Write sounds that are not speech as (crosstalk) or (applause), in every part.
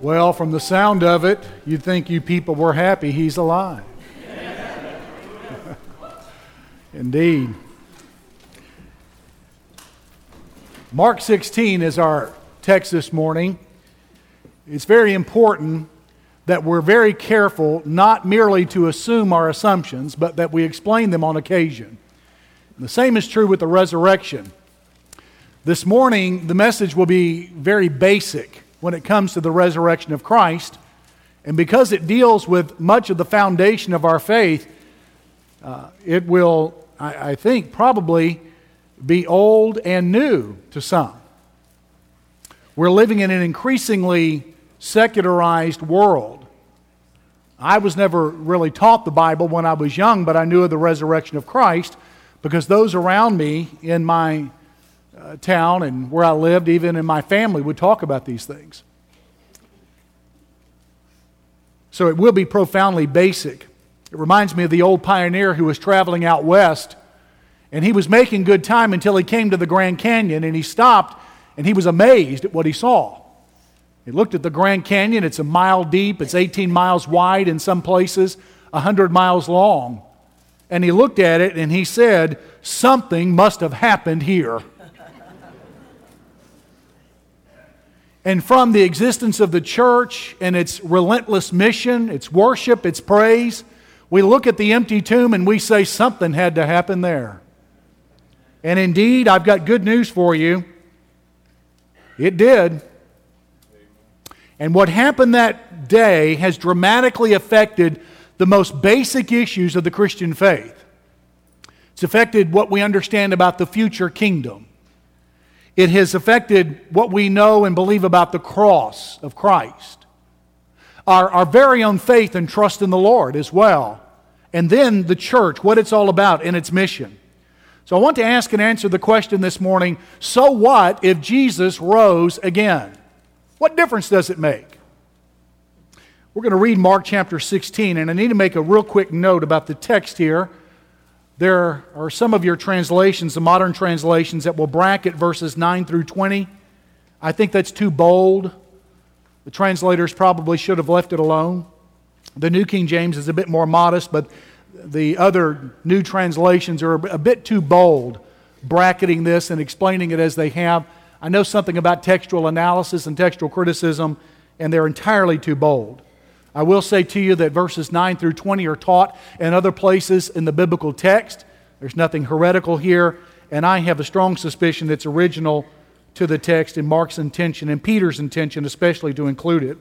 Well, from the sound of it, you'd think you people were happy he's alive. (laughs) Indeed. Mark 16 is our text this morning. It's very important that we're very careful not merely to assume our assumptions, but that we explain them on occasion. And the same is true with the resurrection. This morning, the message will be very basic when it comes to the resurrection of Christ. And because it deals with much of the foundation of our faith, uh, it will, I, I think, probably be old and new to some. We're living in an increasingly secularized world. I was never really taught the Bible when I was young, but I knew of the resurrection of Christ because those around me in my uh, town and where I lived, even in my family, would talk about these things. So it will be profoundly basic. It reminds me of the old pioneer who was traveling out west, and he was making good time until he came to the Grand Canyon, and he stopped, and he was amazed at what he saw. He looked at the Grand Canyon. It's a mile deep, it's 18 miles wide in some places, 100 miles long. And he looked at it and he said, Something must have happened here. And from the existence of the church and its relentless mission, its worship, its praise, we look at the empty tomb and we say something had to happen there. And indeed, I've got good news for you. It did. And what happened that day has dramatically affected the most basic issues of the Christian faith. It's affected what we understand about the future kingdom. It has affected what we know and believe about the cross of Christ, our, our very own faith and trust in the Lord as well, and then the church, what it's all about and its mission. So I want to ask and answer the question this morning so what if Jesus rose again? What difference does it make? We're going to read Mark chapter 16, and I need to make a real quick note about the text here there are some of your translations, the modern translations, that will bracket verses 9 through 20. I think that's too bold. The translators probably should have left it alone. The New King James is a bit more modest, but the other new translations are a bit too bold, bracketing this and explaining it as they have. I know something about textual analysis and textual criticism, and they're entirely too bold. I will say to you that verses 9 through 20 are taught in other places in the biblical text. There's nothing heretical here, and I have a strong suspicion that's original to the text in Mark's intention and Peter's intention, especially to include it.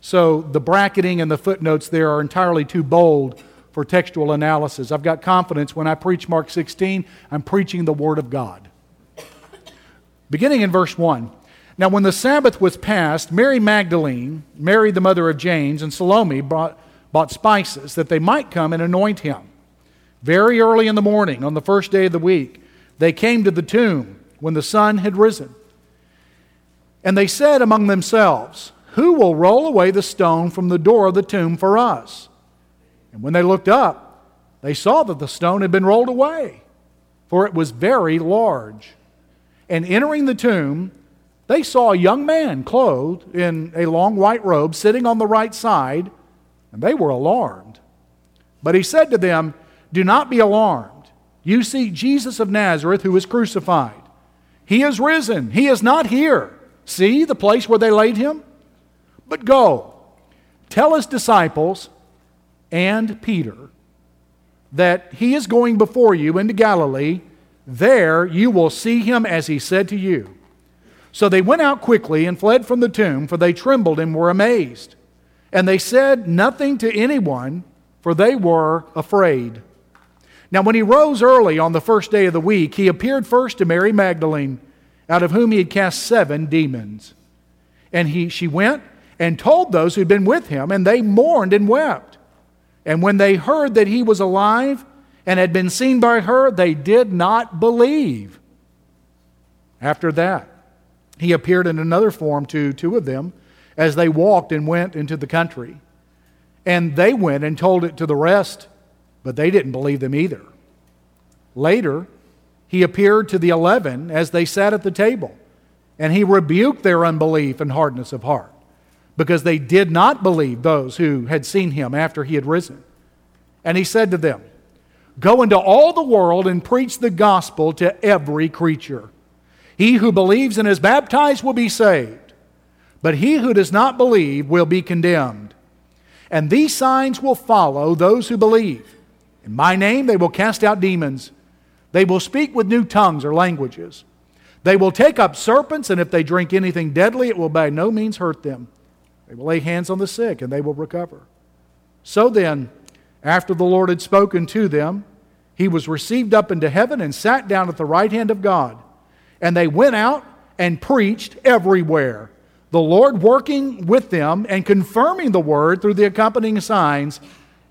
So the bracketing and the footnotes there are entirely too bold for textual analysis. I've got confidence when I preach Mark 16, I'm preaching the Word of God. Beginning in verse 1. Now, when the Sabbath was past, Mary Magdalene, Mary the mother of James, and Salome brought, bought spices that they might come and anoint him. Very early in the morning, on the first day of the week, they came to the tomb when the sun had risen. And they said among themselves, Who will roll away the stone from the door of the tomb for us? And when they looked up, they saw that the stone had been rolled away, for it was very large. And entering the tomb, they saw a young man clothed in a long white robe sitting on the right side, and they were alarmed. But he said to them, Do not be alarmed. You see Jesus of Nazareth who was crucified. He is risen. He is not here. See the place where they laid him? But go, tell his disciples and Peter that he is going before you into Galilee. There you will see him as he said to you. So they went out quickly and fled from the tomb, for they trembled and were amazed. And they said nothing to anyone, for they were afraid. Now, when he rose early on the first day of the week, he appeared first to Mary Magdalene, out of whom he had cast seven demons. And he, she went and told those who'd been with him, and they mourned and wept. And when they heard that he was alive and had been seen by her, they did not believe. After that, he appeared in another form to two of them as they walked and went into the country. And they went and told it to the rest, but they didn't believe them either. Later, he appeared to the eleven as they sat at the table, and he rebuked their unbelief and hardness of heart, because they did not believe those who had seen him after he had risen. And he said to them, Go into all the world and preach the gospel to every creature. He who believes and is baptized will be saved, but he who does not believe will be condemned. And these signs will follow those who believe. In my name they will cast out demons. They will speak with new tongues or languages. They will take up serpents, and if they drink anything deadly, it will by no means hurt them. They will lay hands on the sick, and they will recover. So then, after the Lord had spoken to them, he was received up into heaven and sat down at the right hand of God. And they went out and preached everywhere, the Lord working with them and confirming the word through the accompanying signs.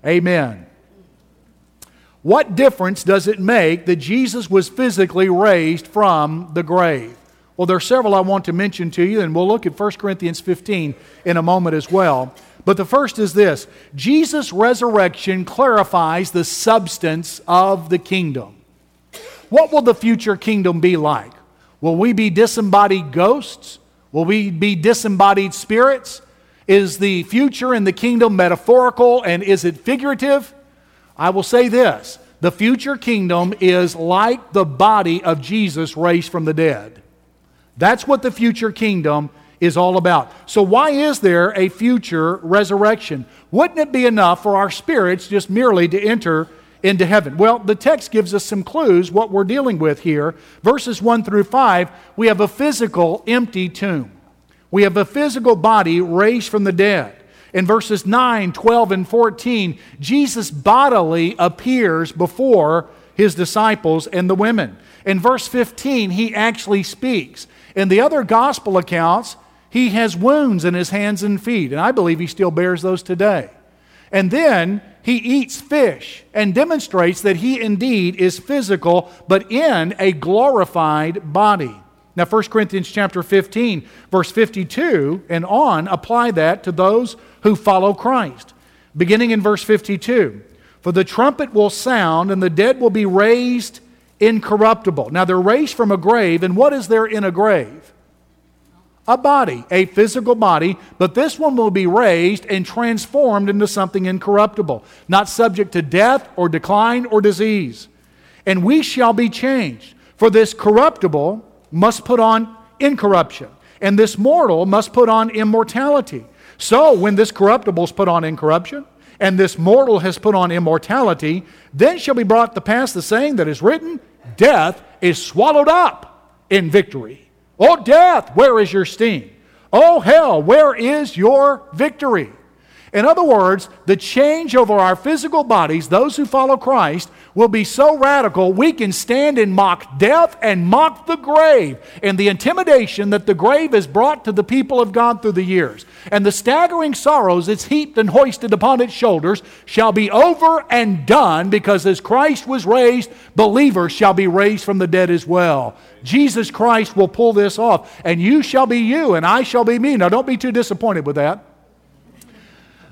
Amen. What difference does it make that Jesus was physically raised from the grave? Well, there are several I want to mention to you, and we'll look at 1 Corinthians 15 in a moment as well. But the first is this Jesus' resurrection clarifies the substance of the kingdom. What will the future kingdom be like? Will we be disembodied ghosts? Will we be disembodied spirits? Is the future in the kingdom metaphorical and is it figurative? I will say this the future kingdom is like the body of Jesus raised from the dead. That's what the future kingdom is all about. So, why is there a future resurrection? Wouldn't it be enough for our spirits just merely to enter into heaven? Well, the text gives us some clues what we're dealing with here. Verses 1 through 5, we have a physical empty tomb, we have a physical body raised from the dead. In verses 9, 12, and 14, Jesus bodily appears before his disciples and the women. In verse 15, he actually speaks. In the other gospel accounts, he has wounds in his hands and feet, and I believe he still bears those today. And then he eats fish and demonstrates that he indeed is physical, but in a glorified body. Now, 1 Corinthians chapter 15, verse 52 and on, apply that to those who follow Christ. Beginning in verse 52 For the trumpet will sound, and the dead will be raised incorruptible. Now, they're raised from a grave, and what is there in a grave? A body, a physical body, but this one will be raised and transformed into something incorruptible, not subject to death or decline or disease. And we shall be changed. For this corruptible must put on incorruption, and this mortal must put on immortality. So, when this corruptible is put on incorruption, and this mortal has put on immortality, then shall be brought to pass the saying that is written Death is swallowed up in victory. Oh, death, where is your sting? Oh, hell, where is your victory? In other words, the change over our physical bodies, those who follow Christ, will be so radical we can stand and mock death and mock the grave and the intimidation that the grave has brought to the people of God through the years. And the staggering sorrows it's heaped and hoisted upon its shoulders shall be over and done because as Christ was raised, believers shall be raised from the dead as well. Jesus Christ will pull this off, and you shall be you, and I shall be me. Now, don't be too disappointed with that.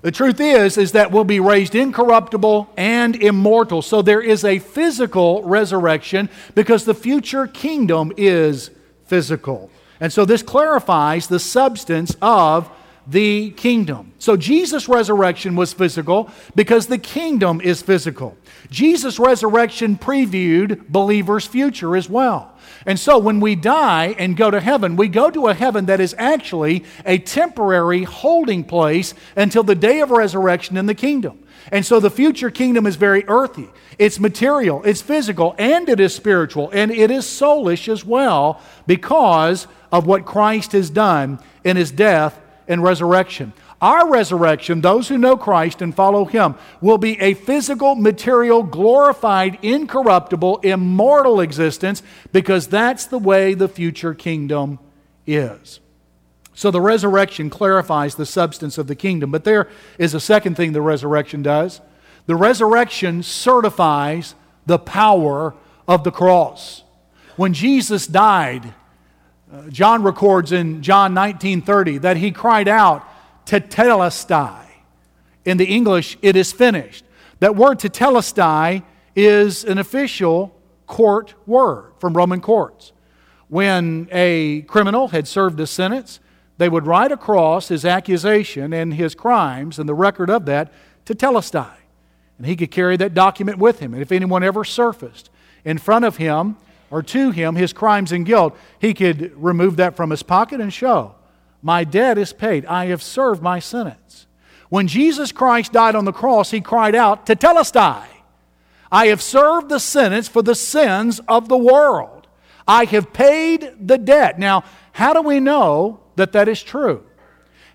The truth is is that we'll be raised incorruptible and immortal. So there is a physical resurrection because the future kingdom is physical. And so this clarifies the substance of the kingdom. So Jesus' resurrection was physical because the kingdom is physical. Jesus' resurrection previewed believers' future as well. And so when we die and go to heaven, we go to a heaven that is actually a temporary holding place until the day of resurrection in the kingdom. And so the future kingdom is very earthy. It's material, it's physical, and it is spiritual, and it is soulish as well because of what Christ has done in his death and resurrection. Our resurrection, those who know Christ and follow Him, will be a physical, material, glorified, incorruptible, immortal existence because that's the way the future kingdom is. So the resurrection clarifies the substance of the kingdom. But there is a second thing the resurrection does the resurrection certifies the power of the cross. When Jesus died, uh, John records in John 19:30 that he cried out, tetelestai. In the English, it is finished. That word tetelestai is an official court word from Roman courts. When a criminal had served a sentence, they would write across his accusation and his crimes and the record of that tetelestai. And he could carry that document with him. And if anyone ever surfaced in front of him or to him his crimes and guilt, he could remove that from his pocket and show, My debt is paid. I have served my sentence. When Jesus Christ died on the cross, he cried out, to Tetelestai, I have served the sentence for the sins of the world. I have paid the debt. Now, how do we know that that is true?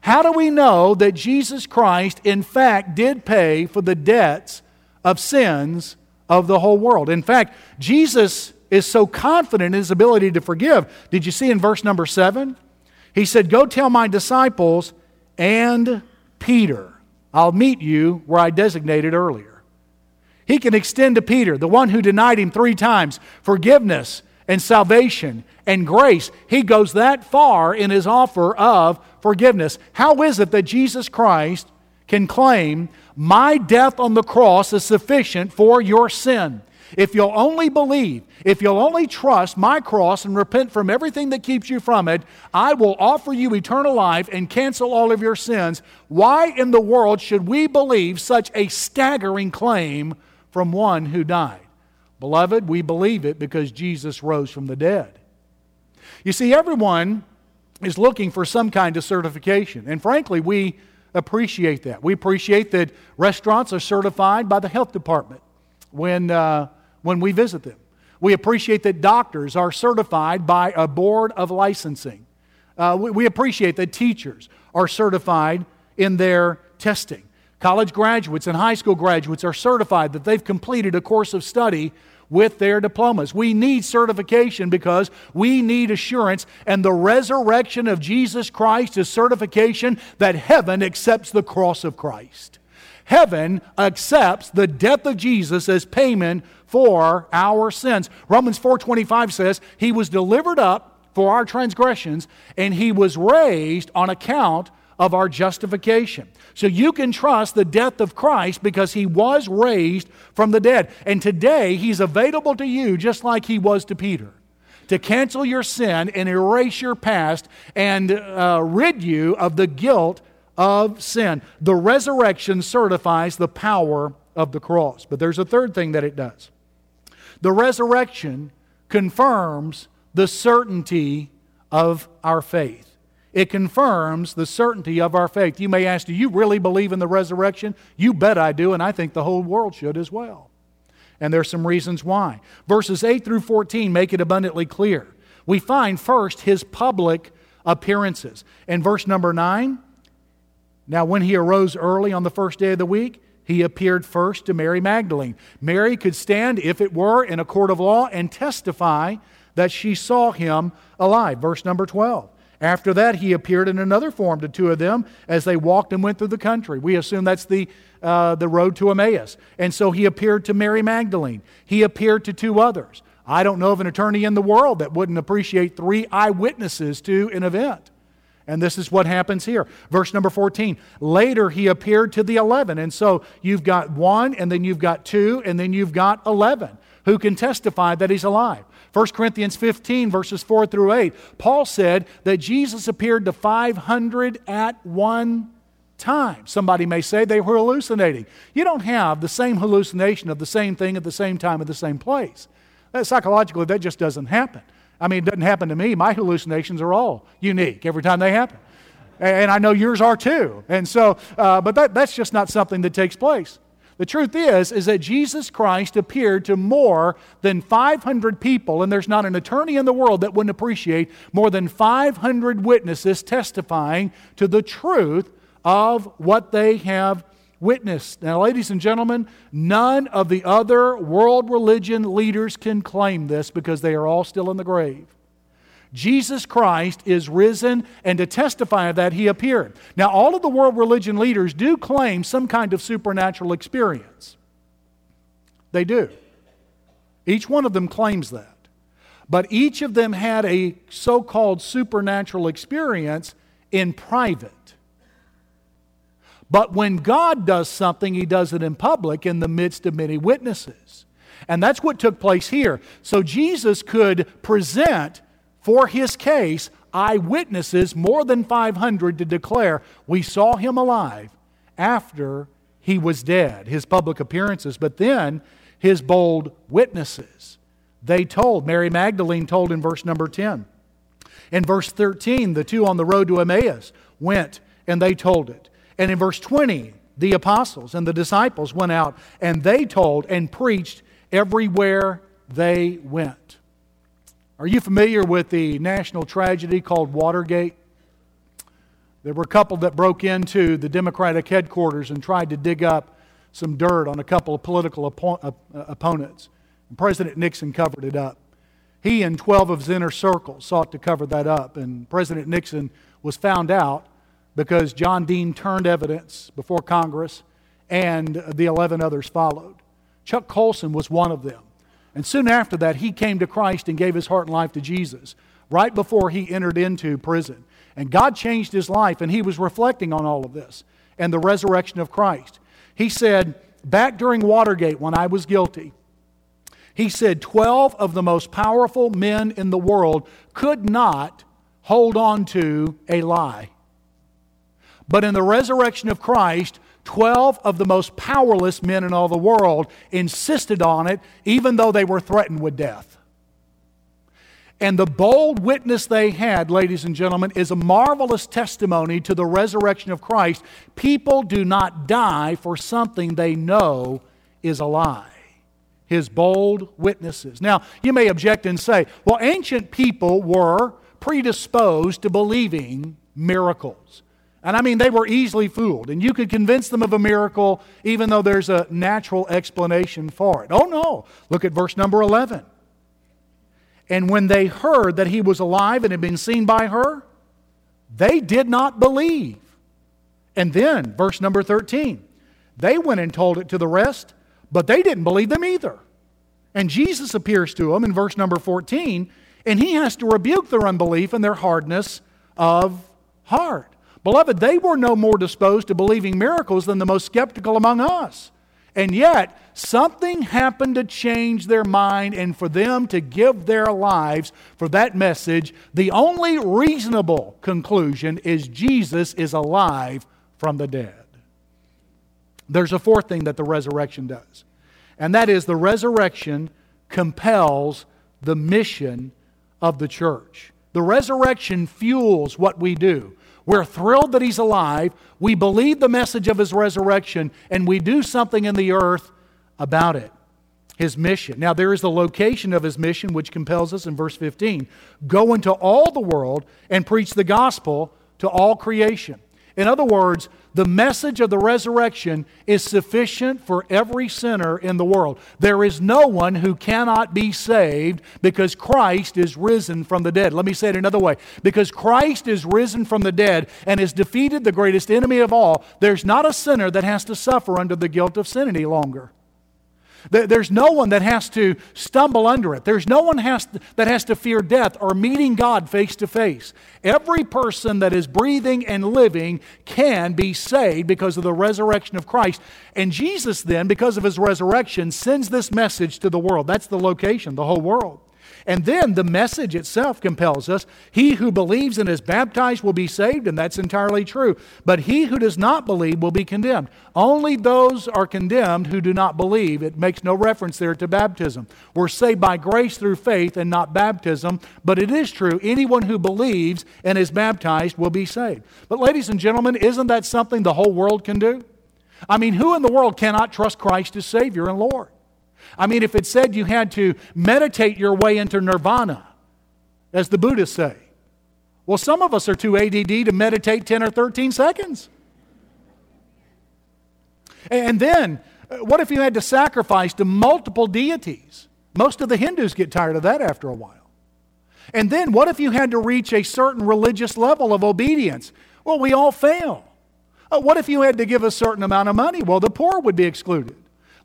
How do we know that Jesus Christ, in fact, did pay for the debts of sins of the whole world? In fact, Jesus is so confident in his ability to forgive. Did you see in verse number seven? He said, Go tell my disciples and Peter, I'll meet you where I designated earlier. He can extend to Peter, the one who denied him three times, forgiveness and salvation and grace. He goes that far in his offer of forgiveness. How is it that Jesus Christ can claim, My death on the cross is sufficient for your sin? If you'll only believe, if you'll only trust my cross and repent from everything that keeps you from it, I will offer you eternal life and cancel all of your sins. Why in the world should we believe such a staggering claim from one who died? Beloved, we believe it because Jesus rose from the dead. You see, everyone is looking for some kind of certification, and frankly, we appreciate that. We appreciate that restaurants are certified by the health department when, uh, when we visit them. We appreciate that doctors are certified by a board of licensing. Uh, we, we appreciate that teachers are certified in their testing. College graduates and high school graduates are certified that they've completed a course of study with their diplomas. We need certification because we need assurance, and the resurrection of Jesus Christ is certification that heaven accepts the cross of Christ. Heaven accepts the death of Jesus as payment for our sins. Romans 4:25 says, "He was delivered up for our transgressions, and he was raised on account of our justification. So you can trust the death of Christ because he was raised from the dead. And today he's available to you just like he was to Peter to cancel your sin and erase your past and uh, rid you of the guilt of sin. The resurrection certifies the power of the cross. But there's a third thing that it does the resurrection confirms the certainty of our faith. It confirms the certainty of our faith. You may ask, Do you really believe in the resurrection? You bet I do, and I think the whole world should as well. And there's some reasons why. Verses 8 through 14 make it abundantly clear. We find first his public appearances. In verse number 9, now when he arose early on the first day of the week, he appeared first to Mary Magdalene. Mary could stand, if it were, in a court of law and testify that she saw him alive. Verse number 12. After that, he appeared in another form to two of them as they walked and went through the country. We assume that's the, uh, the road to Emmaus. And so he appeared to Mary Magdalene. He appeared to two others. I don't know of an attorney in the world that wouldn't appreciate three eyewitnesses to an event. And this is what happens here. Verse number 14. Later, he appeared to the 11. And so you've got one, and then you've got two, and then you've got 11 who can testify that he's alive. 1 Corinthians 15, verses 4 through 8, Paul said that Jesus appeared to 500 at one time. Somebody may say they were hallucinating. You don't have the same hallucination of the same thing at the same time at the same place. That, psychologically, that just doesn't happen. I mean, it doesn't happen to me. My hallucinations are all unique every time they happen. And I know yours are too. And so, uh, but that, that's just not something that takes place. The truth is, is that Jesus Christ appeared to more than 500 people, and there's not an attorney in the world that wouldn't appreciate more than 500 witnesses testifying to the truth of what they have witnessed. Now, ladies and gentlemen, none of the other world religion leaders can claim this because they are all still in the grave. Jesus Christ is risen, and to testify of that, he appeared. Now, all of the world religion leaders do claim some kind of supernatural experience. They do. Each one of them claims that. But each of them had a so called supernatural experience in private. But when God does something, he does it in public in the midst of many witnesses. And that's what took place here. So Jesus could present for his case eyewitnesses, more than 500, to declare we saw him alive after he was dead, his public appearances. But then his bold witnesses. They told, Mary Magdalene told in verse number 10. In verse 13, the two on the road to Emmaus went and they told it. And in verse 20, the apostles and the disciples went out and they told and preached everywhere they went. Are you familiar with the national tragedy called Watergate? There were a couple that broke into the Democratic headquarters and tried to dig up some dirt on a couple of political uh, opponents. And President Nixon covered it up. He and 12 of his inner circle sought to cover that up, and President Nixon was found out because John Dean turned evidence before Congress, and the 11 others followed. Chuck Colson was one of them. And soon after that, he came to Christ and gave his heart and life to Jesus right before he entered into prison. And God changed his life, and he was reflecting on all of this and the resurrection of Christ. He said, Back during Watergate, when I was guilty, he said, 12 of the most powerful men in the world could not hold on to a lie. But in the resurrection of Christ, 12 of the most powerless men in all the world insisted on it, even though they were threatened with death. And the bold witness they had, ladies and gentlemen, is a marvelous testimony to the resurrection of Christ. People do not die for something they know is a lie. His bold witnesses. Now, you may object and say, well, ancient people were predisposed to believing miracles. And I mean, they were easily fooled. And you could convince them of a miracle even though there's a natural explanation for it. Oh, no. Look at verse number 11. And when they heard that he was alive and had been seen by her, they did not believe. And then, verse number 13, they went and told it to the rest, but they didn't believe them either. And Jesus appears to them in verse number 14, and he has to rebuke their unbelief and their hardness of heart. Beloved, they were no more disposed to believing miracles than the most skeptical among us. And yet, something happened to change their mind and for them to give their lives for that message. The only reasonable conclusion is Jesus is alive from the dead. There's a fourth thing that the resurrection does, and that is the resurrection compels the mission of the church. The resurrection fuels what we do. We're thrilled that he's alive. We believe the message of his resurrection, and we do something in the earth about it. His mission. Now, there is the location of his mission, which compels us in verse 15 go into all the world and preach the gospel to all creation. In other words, the message of the resurrection is sufficient for every sinner in the world. There is no one who cannot be saved because Christ is risen from the dead. Let me say it another way. Because Christ is risen from the dead and has defeated the greatest enemy of all, there's not a sinner that has to suffer under the guilt of sin any longer. There's no one that has to stumble under it. There's no one has to, that has to fear death or meeting God face to face. Every person that is breathing and living can be saved because of the resurrection of Christ. And Jesus, then, because of his resurrection, sends this message to the world. That's the location, the whole world. And then the message itself compels us. He who believes and is baptized will be saved, and that's entirely true. But he who does not believe will be condemned. Only those are condemned who do not believe. It makes no reference there to baptism. We're saved by grace through faith and not baptism, but it is true. Anyone who believes and is baptized will be saved. But, ladies and gentlemen, isn't that something the whole world can do? I mean, who in the world cannot trust Christ as Savior and Lord? I mean, if it said you had to meditate your way into nirvana, as the Buddhists say, well, some of us are too ADD to meditate 10 or 13 seconds. And then, uh, what if you had to sacrifice to multiple deities? Most of the Hindus get tired of that after a while. And then, what if you had to reach a certain religious level of obedience? Well, we all fail. Uh, what if you had to give a certain amount of money? Well, the poor would be excluded.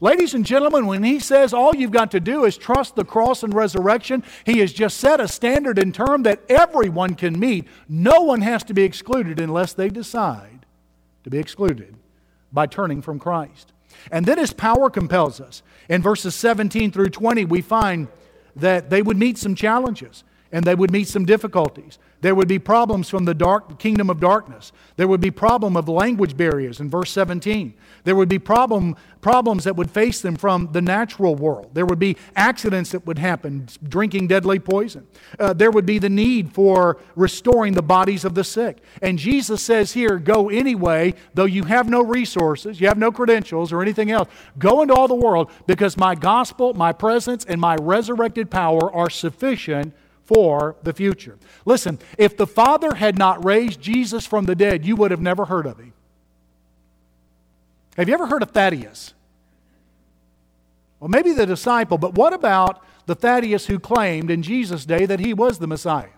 Ladies and gentlemen, when he says all you've got to do is trust the cross and resurrection, he has just set a standard in term that everyone can meet. No one has to be excluded unless they decide to be excluded by turning from Christ. And then his power compels us. In verses 17 through 20, we find that they would meet some challenges and they would meet some difficulties. There would be problems from the dark kingdom of darkness. There would be problem of language barriers in verse 17. There would be problem, problems that would face them from the natural world. There would be accidents that would happen, drinking deadly poison. Uh, there would be the need for restoring the bodies of the sick. And Jesus says here, go anyway, though you have no resources, you have no credentials or anything else. Go into all the world because my gospel, my presence, and my resurrected power are sufficient for the future. Listen, if the Father had not raised Jesus from the dead, you would have never heard of him. Have you ever heard of Thaddeus? Well, maybe the disciple, but what about the Thaddeus who claimed in Jesus' day that he was the Messiah?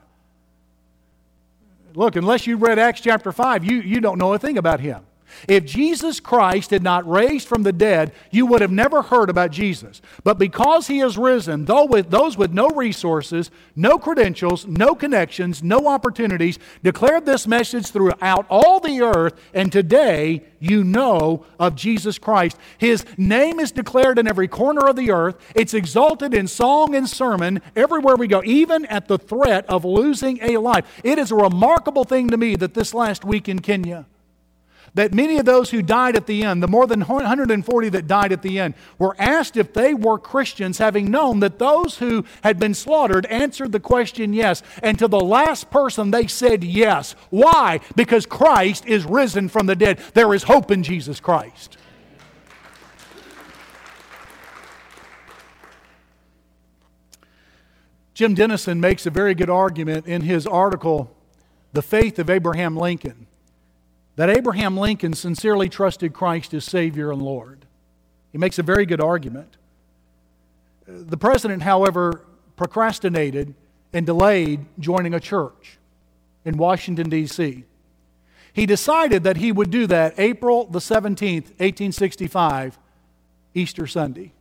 Look, unless you read Acts chapter 5, you, you don't know a thing about him. If Jesus Christ had not raised from the dead, you would have never heard about Jesus. But because he has risen, though with those with no resources, no credentials, no connections, no opportunities, declared this message throughout all the earth, and today you know of Jesus Christ. His name is declared in every corner of the earth. It's exalted in song and sermon everywhere we go, even at the threat of losing a life. It is a remarkable thing to me that this last week in Kenya, that many of those who died at the end, the more than 140 that died at the end, were asked if they were Christians, having known that those who had been slaughtered answered the question yes. And to the last person, they said yes. Why? Because Christ is risen from the dead. There is hope in Jesus Christ. Jim Denison makes a very good argument in his article, The Faith of Abraham Lincoln that Abraham Lincoln sincerely trusted Christ as Savior and Lord. He makes a very good argument. The president, however, procrastinated and delayed joining a church in Washington, D.C. He decided that he would do that April the 17th, 1865, Easter Sunday.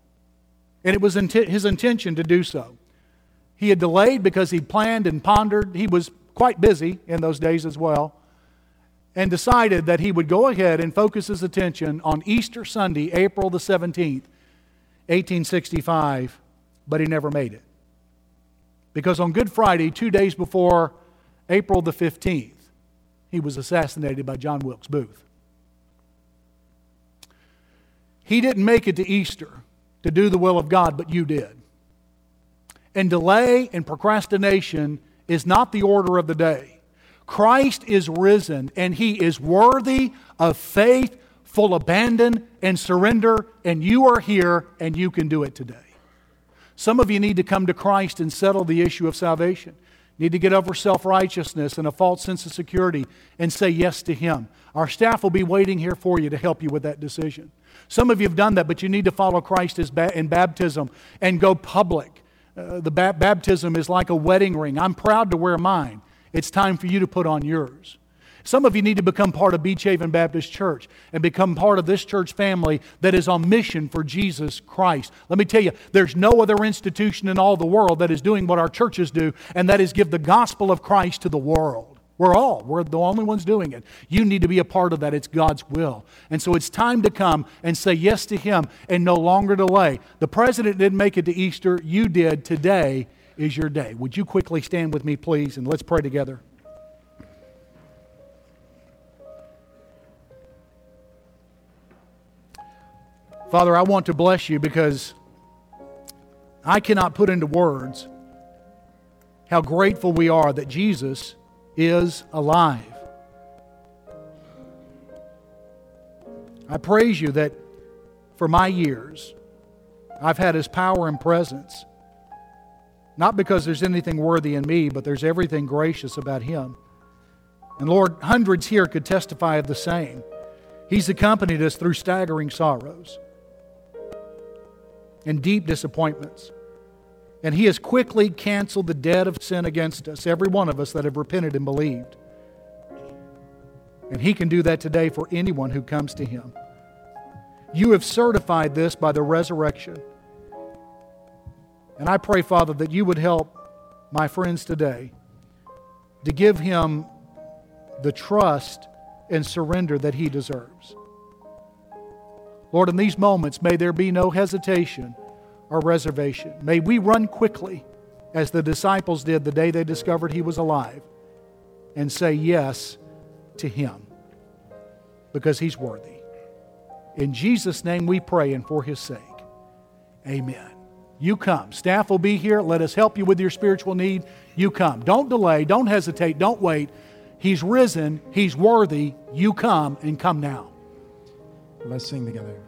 And it was his intention to do so. He had delayed because he planned and pondered. He was quite busy in those days as well and decided that he would go ahead and focus his attention on Easter Sunday, April the 17th, 1865, but he never made it. Because on Good Friday, two days before April the 15th, he was assassinated by John Wilkes Booth. He didn't make it to Easter to do the will of God, but you did. And delay and procrastination is not the order of the day. Christ is risen and he is worthy of faith, full abandon, and surrender, and you are here and you can do it today. Some of you need to come to Christ and settle the issue of salvation. Need to get over self righteousness and a false sense of security and say yes to Him. Our staff will be waiting here for you to help you with that decision. Some of you have done that, but you need to follow Christ in baptism and go public. Uh, the ba- baptism is like a wedding ring. I'm proud to wear mine. It's time for you to put on yours. Some of you need to become part of Beach Haven Baptist Church and become part of this church family that is on mission for Jesus Christ. Let me tell you, there's no other institution in all the world that is doing what our churches do, and that is give the gospel of Christ to the world. We're all, we're the only ones doing it. You need to be a part of that. It's God's will. And so it's time to come and say yes to Him and no longer delay. The president didn't make it to Easter, you did. Today is your day. Would you quickly stand with me, please, and let's pray together? Father, I want to bless you because I cannot put into words how grateful we are that Jesus is alive. I praise you that for my years, I've had his power and presence. Not because there's anything worthy in me, but there's everything gracious about Him. And Lord, hundreds here could testify of the same. He's accompanied us through staggering sorrows and deep disappointments. And He has quickly canceled the debt of sin against us, every one of us that have repented and believed. And He can do that today for anyone who comes to Him. You have certified this by the resurrection. And I pray, Father, that you would help my friends today to give him the trust and surrender that he deserves. Lord, in these moments, may there be no hesitation or reservation. May we run quickly, as the disciples did the day they discovered he was alive, and say yes to him because he's worthy. In Jesus' name we pray and for his sake. Amen. You come. Staff will be here. Let us help you with your spiritual need. You come. Don't delay. Don't hesitate. Don't wait. He's risen. He's worthy. You come and come now. Let's sing together.